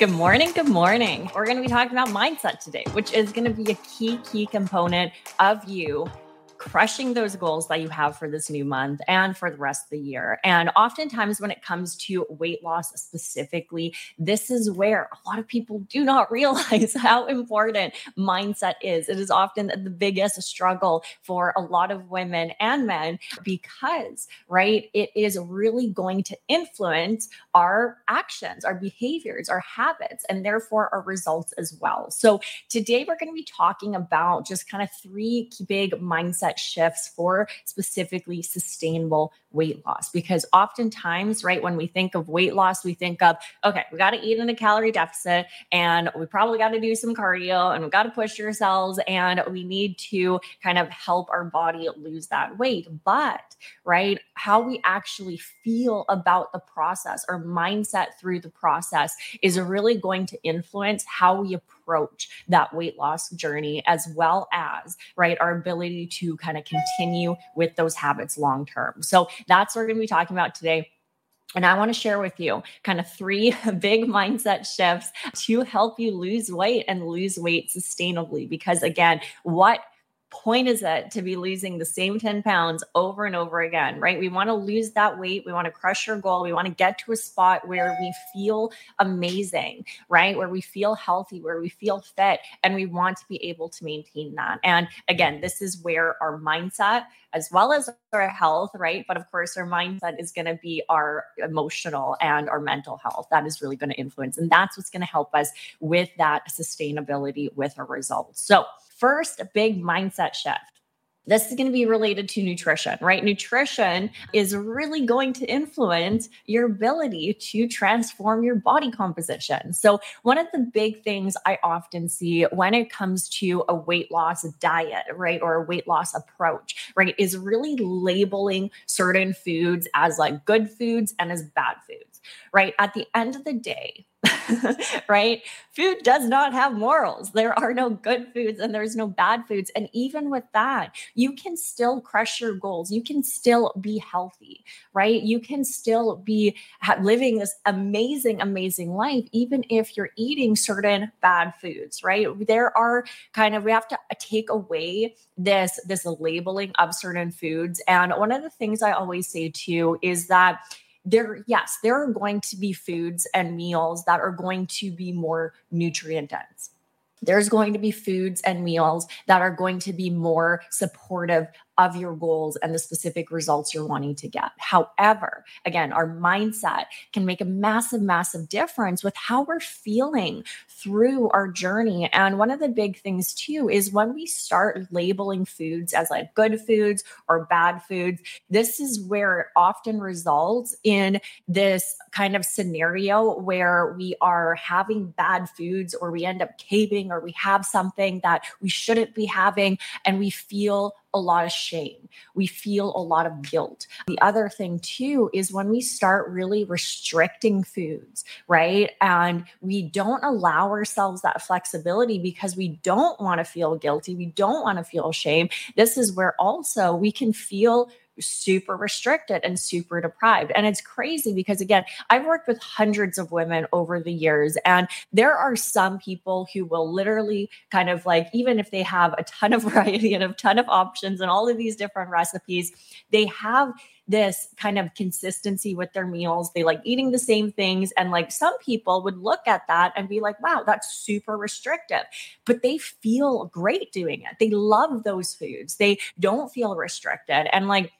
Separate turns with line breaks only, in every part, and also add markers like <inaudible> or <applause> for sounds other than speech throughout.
Good morning. Good morning. We're going to be talking about mindset today, which is going to be a key, key component of you crushing those goals that you have for this new month and for the rest of the year. And oftentimes, when it comes to weight loss specifically, this is where a lot of people do not <laughs> realize how important mindset is. It is often the biggest struggle for a lot of women and men because, right, it is really going to influence our actions, our behaviors, our habits, and therefore our results as well. So, today we're going to be talking about just kind of three big mindset mindset shifts for specifically sustainable weight loss. Because oftentimes, right, when we think of weight loss, we think of, okay, we got to eat in a calorie deficit and we probably got to do some cardio and we got to push ourselves and we need to kind of help our body lose that weight. But, right, how we actually feel about the process or mindset through the process is really going to influence how we approach approach that weight loss journey, as well as, right, our ability to kind of continue with those habits long term. So that's what we're going to be talking about today. And I want to share with you kind of three <laughs> big mindset shifts to help you lose weight and lose weight sustainably. Because again, what point is it to be losing the same 10 pounds over and over again, right? We want to lose that weight. We want to crush our goal. We want to get to a spot where we feel amazing, right? Where we feel healthy, where we feel fit, and we want to be able to maintain that. And again, this is where our mindset, as well as our health, right? But of course, our mindset is going to be our emotional and our mental health. That is really going to influence. And that's what's going to help us with that sustainability with our results. So, first big mindset shift. This is going to be related to nutrition, right? Nutrition is really going to influence your ability to transform your body composition. So, one of the big things I often see when it comes to a weight loss diet, right, or a weight loss approach, right, is really labeling certain foods as like good foods and as bad foods, right? At the end of the day, <laughs> right? Food does not have morals. There are no good foods and there's no bad foods. And even with that, you can still crush your goals. You can still be healthy, right? You can still be living this amazing, amazing life, even if you're eating certain bad foods, right? There are kind of, we have to take away this, this labeling of certain foods. And one of the things I always say too is that there yes there are going to be foods and meals that are going to be more nutrient dense. There's going to be foods and meals that are going to be more supportive of your goals and the specific results you're wanting to get. However, again, our mindset can make a massive, massive difference with how we're feeling through our journey. And one of the big things, too, is when we start labeling foods as like good foods or bad foods, this is where it often results in this kind of scenario where we are having bad foods or we end up caving or we have something that we shouldn't be having and we feel a lot of shame. We feel a lot of guilt. The other thing, too, is when we start really restricting foods, right? And we don't allow ourselves that flexibility because we don't want to feel guilty. We don't want to feel shame. This is where also we can feel super restricted and super deprived. And it's crazy because, again, I've worked with hundreds of women over the years, and there are some people who will literally kind of like, even if they have a ton of <laughs> variety and a ton of options and all of these different recipes, they have this kind of consistency with their meals. They like eating the same things. And like some people would look at that and be like, wow, that's super restrictive. But they feel great doing it. They love those foods. They don't feel restricted. And like,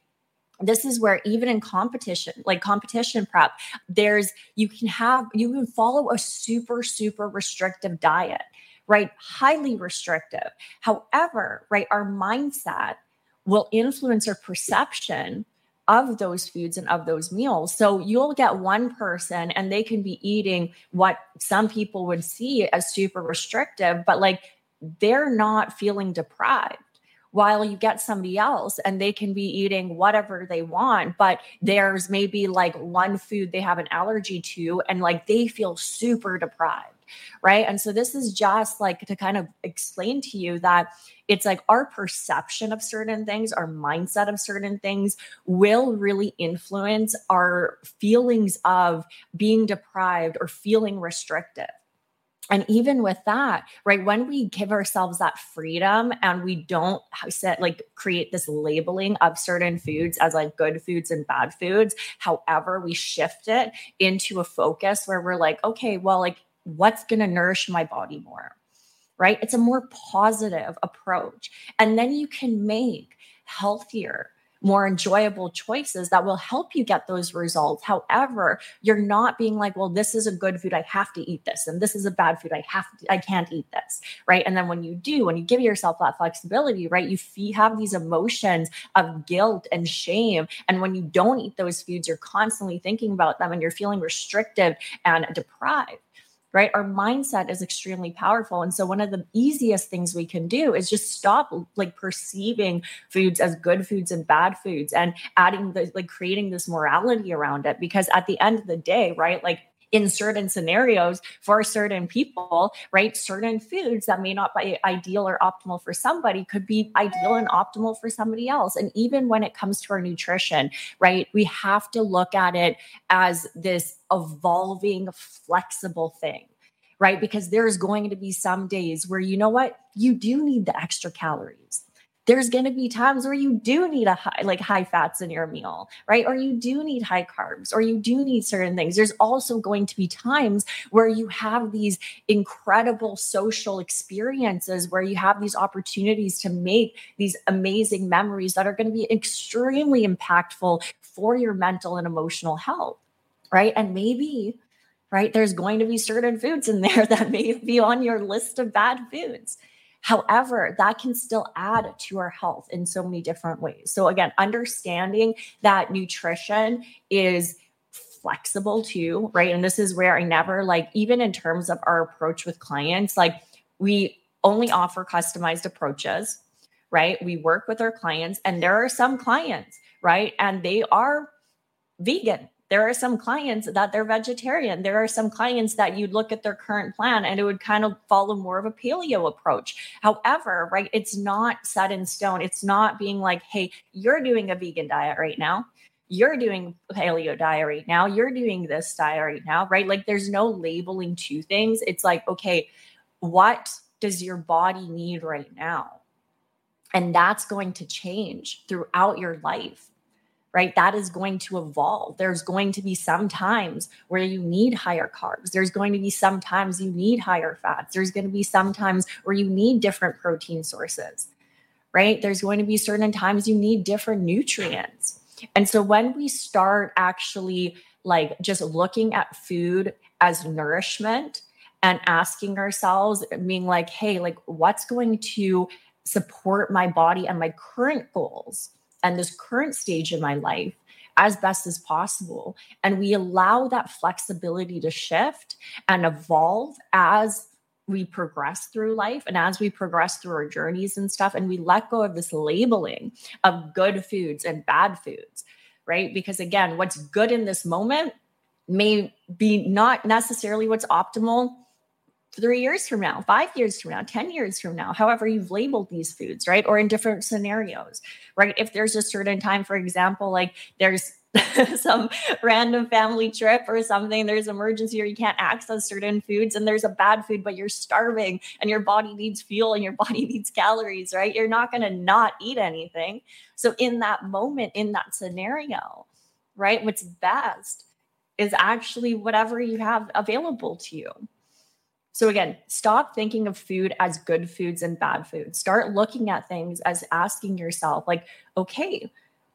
this is where even in competition like competition prep there's you can have you can follow a super super restrictive diet right? Highly restrictive. However right our mindset will influence our perception of those foods and of those meals. So you'll get one person and they can be eating what some people would see as super restrictive, but like they're not feeling deprived while you get somebody else and they can be eating whatever they want but there's maybe like one food they have an allergy to and like they feel super deprived right? And so this is just like to kind of explain to you that it's like our perception of certain things our mindset of certain things will really influence our feelings of being deprived or feeling restricted and even with that right when we give ourselves that freedom and we don't set like create this labeling of certain foods as like good foods and bad foods however we shift it into a focus where we're like okay well like what's going to nourish my body more? Right? It's a more positive approach. And then you can make healthier more enjoyable choices that will help you get those results. However, you're not being like, well, this is a good food, I have to eat this, and this is a bad food, I have to, I can't eat this, right? And then when you do, when you give yourself that flexibility, right, you fee- have these emotions of guilt and shame, and when you don't eat those foods, you're constantly thinking about them, and you're feeling restrictive and deprived right? Our mindset is extremely powerful. And so one of the easiest things we can do is just stop like perceiving foods as good foods and bad foods and adding the like creating this morality around it because at the end of the day, right? Like in certain scenarios for certain people, right? Certain foods that may not be ideal or optimal for somebody could be ideal and optimal for somebody else. And even when it comes to our nutrition, right? We have to look at it as this evolving, flexible thing right? Because there's going to be some days where you know what? You do need the extra calories there's going to be times where you do need a high like high fats in your meal right? Or you do need high carbs or you do need certain things. There's also going to be times where you have these incredible social experiences where you have these opportunities to make these amazing memories that are going to be extremely impactful for your mental and emotional health right? And maybe right there's going to be certain foods in there <laughs> that may be on your list of bad foods However, that can still add to our health in so many different ways. So, again, understanding that nutrition is flexible too, right? And this is where I never like, even in terms of our approach with clients, like we only offer customized approaches, right? We work with our clients, and there are some clients, right? And they are vegan, there are some clients that they're vegetarian. There are some clients that you'd look at their current plan and it would kind of follow more of a paleo approach. However, right, it's not set in stone. It's not being like, hey, you're doing a vegan diet right now. You're doing paleo diet right now. You're doing this diet right now, right? Like there's no labeling to things. It's like, okay, what does your body need right now? And that's going to change throughout your life right? That is going to evolve. There's going to be some times where you need higher carbs. There's going to be some times you need higher fats. There's going to be some times where you need different protein sources, right? There's going to be certain times you need different nutrients. And so when we start actually like just looking at food as nourishment and asking ourselves, being like, hey, like what's going to support my body and my current goals? And this current stage in my life as best as possible. And we allow that flexibility to shift and evolve as we progress through life and as we progress through our journeys and stuff. And we let go of this labeling of good foods and bad foods, right? Because again, what's good in this moment may be not necessarily what's optimal three years from now, five years from now, 10 years from now, however you've labeled these foods, right? Or in different scenarios, right? If there's a certain time, for example, like there's <laughs> some random family trip or something, there's emergency or you can't access certain foods and there's a bad food, but you're starving and your body needs fuel and your <laughs> body needs calories, right? You're not going to not eat anything. So in that moment, in that scenario, right, what's best is actually whatever you have available to you so again, stop thinking of food as good foods and bad foods. Start looking at things as asking yourself, like, okay,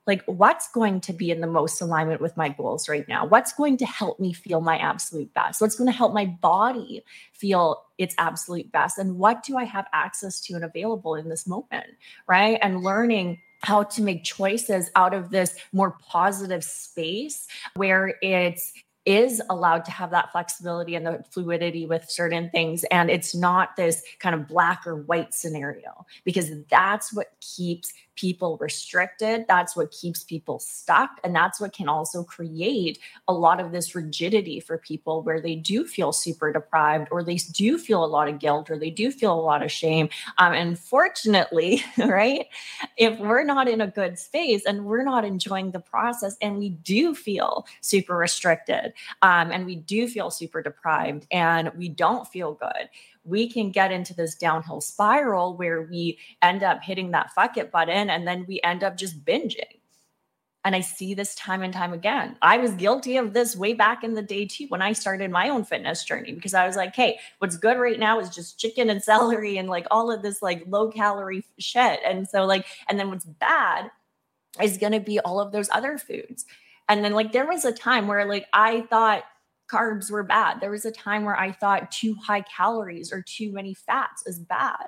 like what's going to be in the most alignment with my goals right now? What's going to help me feel my absolute best? What's going to help my body feel its absolute best? And what do I have access to and available in this moment? Right. And learning how to make choices out of this more positive space where it's is allowed to have that flexibility and the fluidity with certain things. And it's not this kind of black or white scenario because that's what keeps people restricted. That's what keeps people stuck. And that's what can also create a lot of this rigidity for people where they do feel super deprived or they do feel a lot of guilt or they do feel a lot of shame. Um, and fortunately, <laughs> right, if we're not in a good space and we're not enjoying the process and we do feel super restricted um, and we do feel super deprived and we don't feel good we can get into this downhill spiral where we end up hitting that fuck it button and then we end up just binging. And I see this time and time again. I was guilty of this way back in the day too when I started my own fitness journey because I was like, hey, what's good right now is just chicken and celery and like all of this like low calorie shit. And so, like, and then what's bad is going to be all of those other foods. And then, like, there was a time where like I thought, carbs were bad. There was a time where I thought too high calories or too many fats is bad.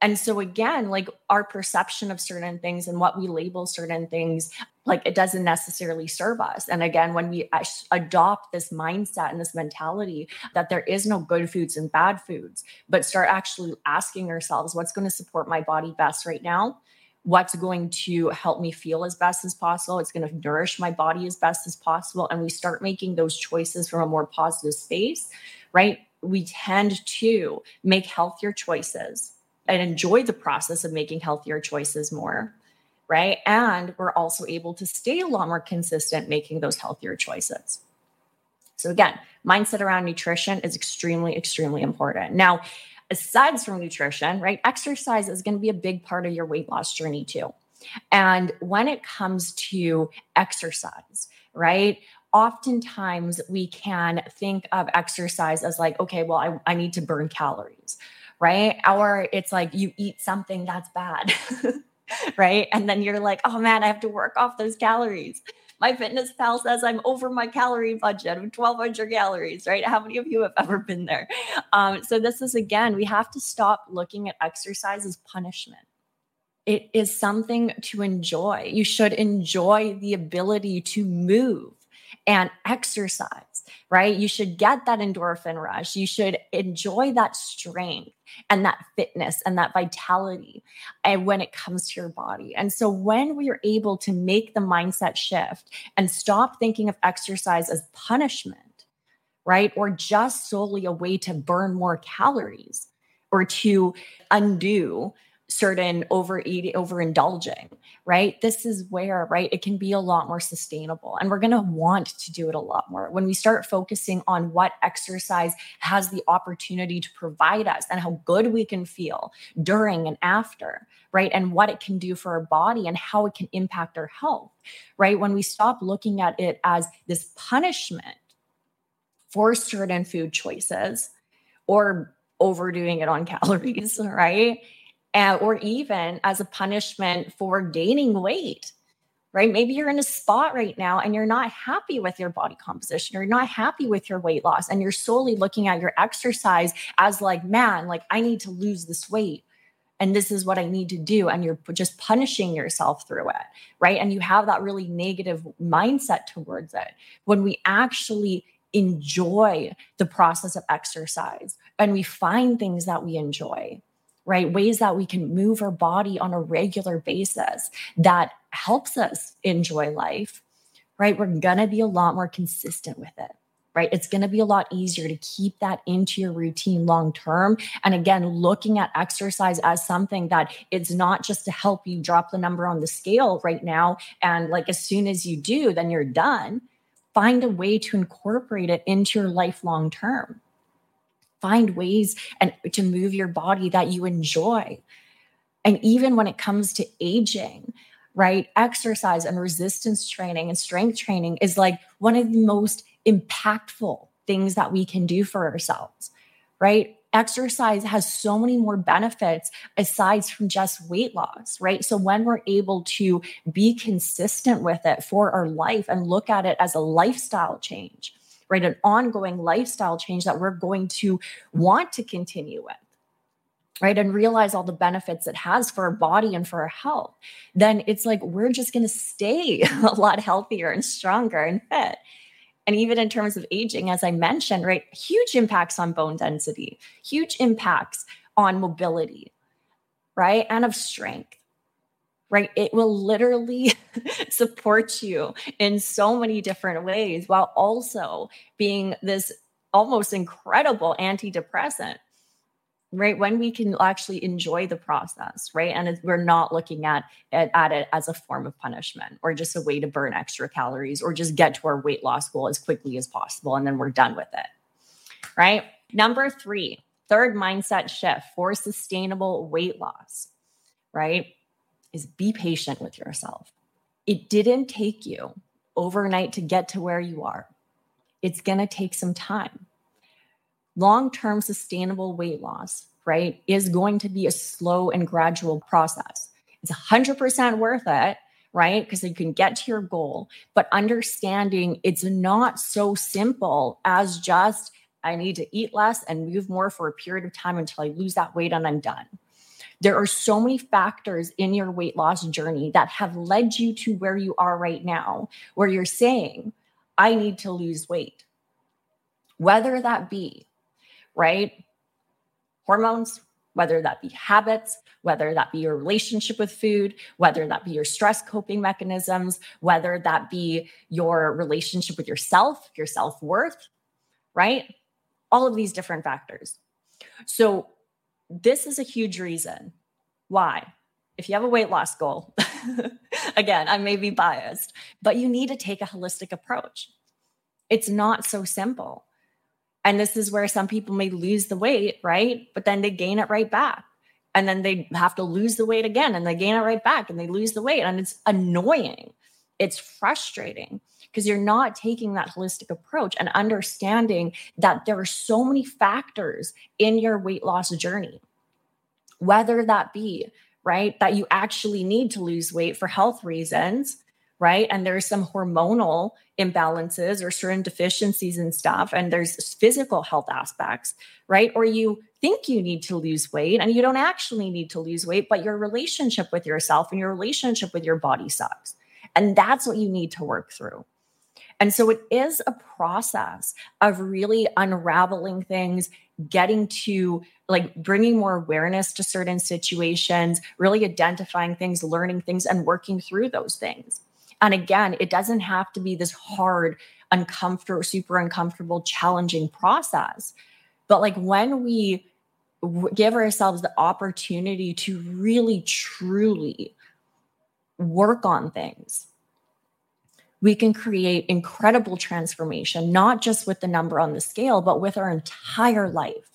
And so again, like our perception of certain things and what we label certain things, like it doesn't necessarily serve us. And again, when we adopt this mindset and this mentality that there is no good foods and bad foods, but start actually asking ourselves what's going to support my body best right now, what's going to help me feel as best as possible. It's going to nourish my body as best as possible. And we start making those choices from a more positive space, right? We tend to make healthier choices and enjoy the process of making healthier choices more, right? And we're also able to stay a lot more consistent making those healthier choices. So, again, mindset around nutrition is extremely, extremely important. Now, aside from nutrition, right? Exercise is going to be a big part of your weight loss journey too. And when it comes to exercise, right? Oftentimes we can think of exercise as like, okay, well, I, I need to burn calories, right? Or it's like you eat something that's bad. <laughs> right. And then you're like, oh man, I have to work off those calories MyFitnessPal says I'm over my calorie budget of 1200 calories, right? How many of you have <laughs> ever been there? Um, so, this is again, we have to stop looking at exercise as punishment. It is something to enjoy. You should enjoy the ability to move and exercise, right? You should get that endorphin rush. You should enjoy that strength and that fitness and that vitality and when it comes to your body. And so when we are able to make the mindset shift and stop thinking of exercise as punishment, right? Or just solely a way to burn more calories or to undo certain overeating, overindulging, right? This is where, right, it can be a lot more sustainable. And we're going to want to do it a lot more when we start focusing on what exercise has the opportunity to provide us and how good we can feel during and after, right? And what it can do for our body and how it can impact our health, right? When we stop looking at it as this punishment for certain food choices or overdoing it on <laughs> calories, right? Or even as a punishment for gaining weight right? Maybe you're in a spot right now and you're not happy with your body composition, you're not happy with your weight loss, and you're solely looking at your exercise as like, man, like I need to lose this weight. And this is what I need to do. And you're just punishing yourself through it, right? And you have that really negative mindset towards it. When we actually enjoy the process of exercise and we find things that we enjoy, right? Ways that we can move our body on a regular basis that helps us enjoy life, right? We're going to be a lot more consistent with it. Right. It's going to be a lot easier to keep that into your routine long term. And again, looking at exercise as something that it's not just to help you drop the number on the scale right now. And like as soon as you do, then you're done. Find a way to incorporate it into your life long term find ways and to move your body that you enjoy. And even when it comes to aging, right? Exercise and resistance training and strength training is like one of the most impactful things that we can do for ourselves, right? Exercise has so many more benefits aside from just weight loss, right? So when we're able to be consistent with it for our life and look at it as a lifestyle change, right? An ongoing lifestyle change that we're going to want to continue with right? And realize all the benefits it has for our body and for our health. Then it's like we're just going to stay <laughs> a lot healthier and stronger and fit. And even in terms of aging, as I mentioned, right, huge impacts on bone density, huge impacts on mobility, right, and of strength right? It will literally <laughs> support you in so many different ways while also being this almost incredible antidepressant right? When we can actually enjoy the process right? And we're not looking at it, at it as a form of punishment or just a way to burn extra calories or just get to our weight loss goal as quickly as possible and then we're done with it right? Number three third mindset shift for sustainable weight loss right is be patient with yourself. It didn't take you overnight to get to where you are. It's going to take some time. Long term sustainable weight loss, right, is going to be a slow and gradual process. It's 100% worth it, right? Because you can get to your goal, but understanding it's not so simple as just, I need to eat less and move more for a period of time until I lose that weight and I'm done. There are so many factors in your weight loss journey that have led you to where you are right now, where you're saying, I need to lose weight. Whether that be, right, hormones, whether that be habits, whether that be your relationship with food, whether that be your stress coping mechanisms, whether that be your relationship with yourself, your self worth, right? All of these different factors. So, this is a huge reason why. If you have a weight loss goal, <laughs> again, I may be biased, but you need to take a holistic approach. It's not so simple. And this is where some people may lose the weight, right? But then they gain it right back. And then they have to lose the weight again and they gain it right back and they lose the weight. And it's annoying. It's frustrating because you're not taking that holistic approach and understanding that there are so many factors in your weight loss journey, whether that be, right, that you actually need to lose weight for health reasons, right? And there's some hormonal imbalances or certain deficiencies and stuff, and there's physical health aspects, right? Or you think you need to lose weight and you don't actually need to lose weight, but your relationship with yourself and your relationship with your body sucks. And that's what you need to work through. And so it is a process of really unraveling things, getting to like bringing more awareness to certain situations, really identifying things, learning things, and working through those things. And again, it doesn't have to be this hard, uncomfortable, super uncomfortable, challenging process. But like when we give ourselves the opportunity to really, truly work on things, we can create incredible transformation, not just with the number on the scale, but with our entire life.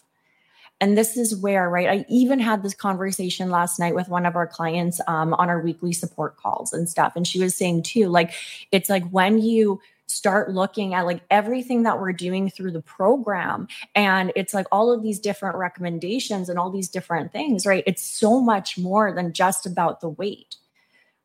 And this is where, right? I even had this conversation last night with one of our clients um, on our weekly support calls and stuff. And she was saying, too, like, it's like when you start looking at like everything that we're doing through the program and it's like all of these different recommendations and all these different things right it's so much more than just about the weight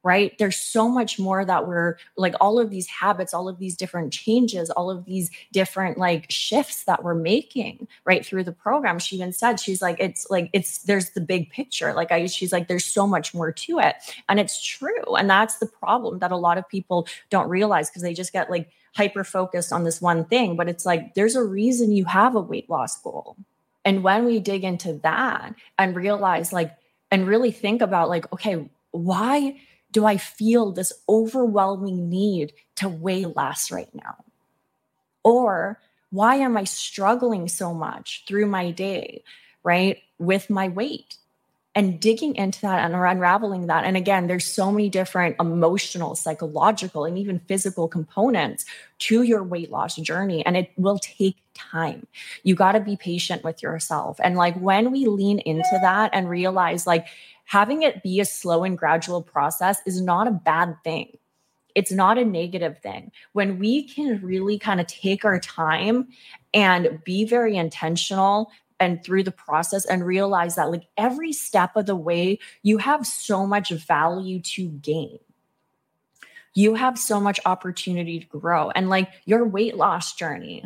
right? There's so much more that we're like all of these habits, all of these different changes, all of these different like shifts that we're making right through the program. She even said, she's like, it's like, it's there's the big picture. Like, I, she's like, there's so much more to it. And it's true. And that's the problem that a lot of people don't realize because they just get like hyper focused on this one thing. But it's like, there's a reason you have a weight loss goal. And when we dig into that and realize, like, and really think about, like, okay, why do I feel this overwhelming need to weigh less right now? Or why am I struggling so much through my day, right, with my weight? And digging into that and unraveling that. And again, there's so many different emotional, psychological, and even physical components to your weight loss journey. And it will take time. You got to be patient with yourself. And like when we lean into that and realize, like, having it be a slow and gradual process is not a bad thing. It's not a negative thing. When we can really kind of take our time and be very intentional and through the process and realize that like every step of the way you have so much value to gain you have so much opportunity to grow and like your weight loss journey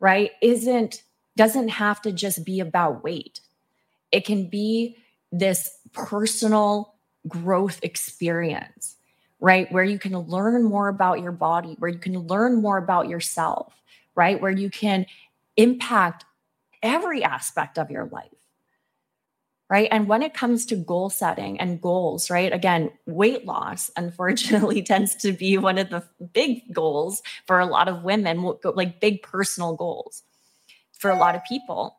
right isn't doesn't have to just be about weight it can be this personal growth experience right? Where you can learn more about your body, where you can learn more about yourself, right? Where you can impact every aspect of your life. Right. And when it comes to goal setting and goals, right? Again, weight loss, unfortunately, <laughs> tends to be one of the big goals for a lot of women, like big personal goals for a lot of people,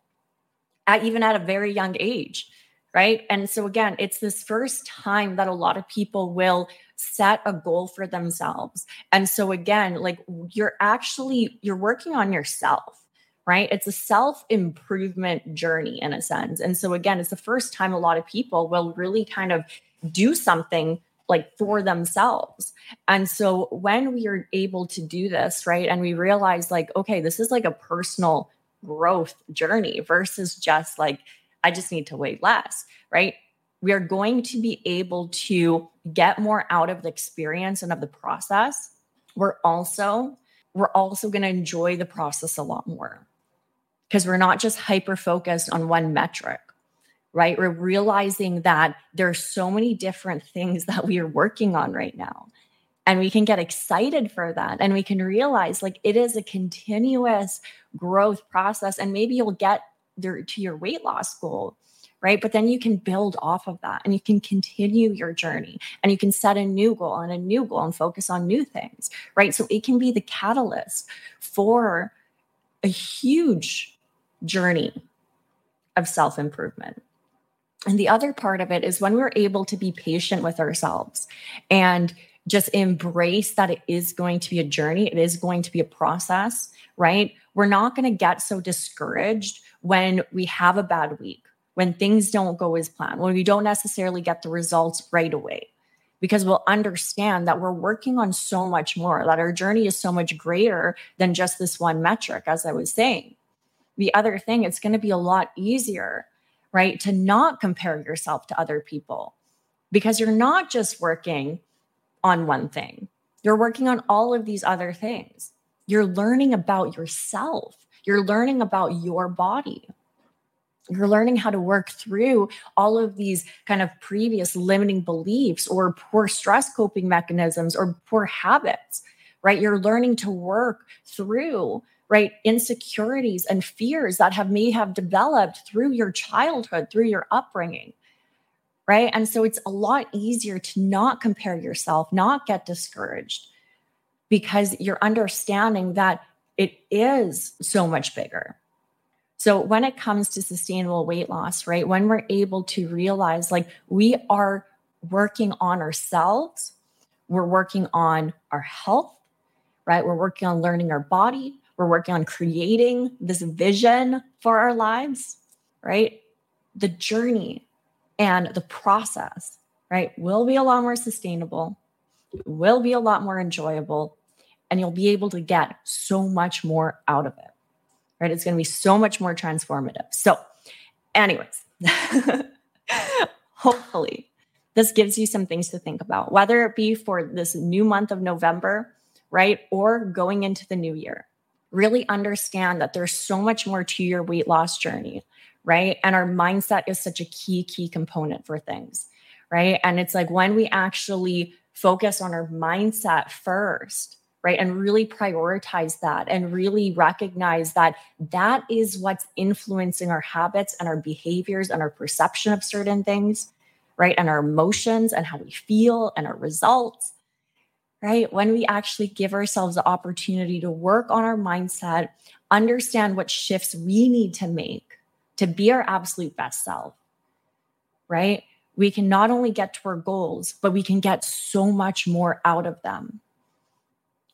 at, even at a very young age right? And so again, it's this first time that a lot of people will set a goal for themselves. And so again, like you're actually you're working on yourself right? It's a self improvement journey in a sense. And so, again, it's the first time a lot of people will really kind of do something like for themselves. And so, when we are able to do this, right, and we realize, like, okay, this is like a personal growth journey versus just like, I just need to weigh less, right? We are going to be able to get more out of the experience and of the process. We're also we're also going to enjoy the process a lot more because we're not just hyper focused on one metric right? We're realizing that there are so many different things that we are working on right now and we can get excited for that and we can realize like it is a continuous growth process and maybe you'll get there to your weight loss goal right? But then you can build off of that and you can continue your journey and you can set a new goal and a new goal and focus on new things right? So it can be the catalyst for a huge journey of self improvement and the other part of it is when we're able to be patient with ourselves and just embrace that it is going to be a journey, it is going to be a process, right? We're not going to get so discouraged when we have a bad week, when things don't go as planned, when we don't necessarily get the results right away, because we'll understand that we're working on so much more, that our journey is so much greater than just this one metric, as I was saying. The other thing, it's going to be a lot easier, right, to not compare yourself to other people because you're not just working on one thing, you're working on all of these other things. You're learning about yourself you're learning about your body. You're learning how to work through all of these kind of previous limiting beliefs or poor stress coping mechanisms or poor habits, right? You're learning to work through right insecurities and fears that have may have developed through your childhood through your upbringing right and so it's a lot easier to not compare yourself not get discouraged because you're understanding that it is so much bigger. So when it comes to sustainable weight loss, right, when we're able to realize like we are working on ourselves, we're working on our health, right? We're working on learning our body, we're working on creating this vision for our lives, right? The journey and the process, right, will be a lot more sustainable, will be a lot more enjoyable, and you'll be able to get so much more out of it. Right? It's going to be so much more transformative. So, anyways, <laughs> hopefully, this gives you some things to think about, whether it be for this new month of November, right? Or going into the new year. Really understand that there's so much more to your weight loss journey, right? And our mindset is such a key, key component for things, right? And it's like when we actually focus on our mindset first, right? And really prioritize that and really recognize that that is what's influencing our habits and our behaviors and our perception of certain things, right? And our emotions and how we feel and our results, right? When we actually give ourselves the opportunity to work on our mindset, understand what shifts we need to make to be our absolute best self, right? We can not only get to our goals, but we can get so much more out of them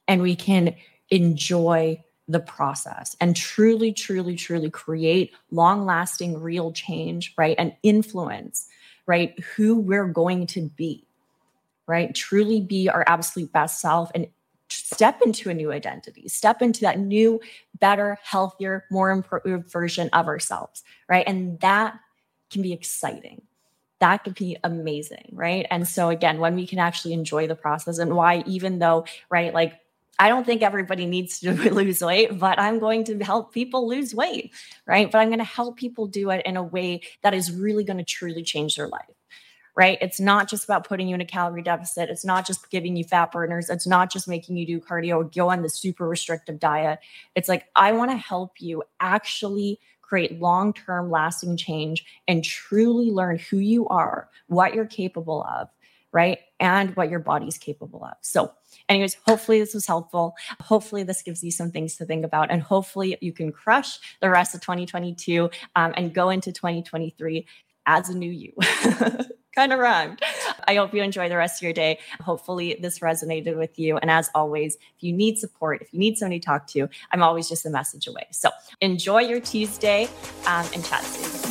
and we can enjoy the process and truly, truly, truly create long lasting, real change, right? And influence, right? Who we're going to be, right? Truly be our absolute best self and step into a new identity, step into that new, better, healthier, more improved version of ourselves, right? And that can be exciting. That could be amazing, right? And so, again, when we can actually enjoy the process and why, even though, right, like I don't think everybody needs to <laughs> lose weight, but I'm going to help people lose weight, right? But I'm going to help people do it in a way that is really going to truly change their life, right? It's not just about putting you in a calorie deficit. It's not just giving you fat burners. It's not just making you do cardio, go on the super restrictive diet. It's like, I want to help you actually create long term lasting change and truly learn who you are, what you're capable of, right? And what your body's capable of. So, anyways, hopefully this was helpful. Hopefully this gives you some things to think about. And hopefully you can crush the rest of 2022 um, and go into 2023 as a new you. <laughs> kind of rhymed. I hope you enjoy the rest of your day. Hopefully, this resonated with you. And as always, if you need support, if you need somebody to talk to, I'm always just a message away. So enjoy your Tuesday um, and chat soon.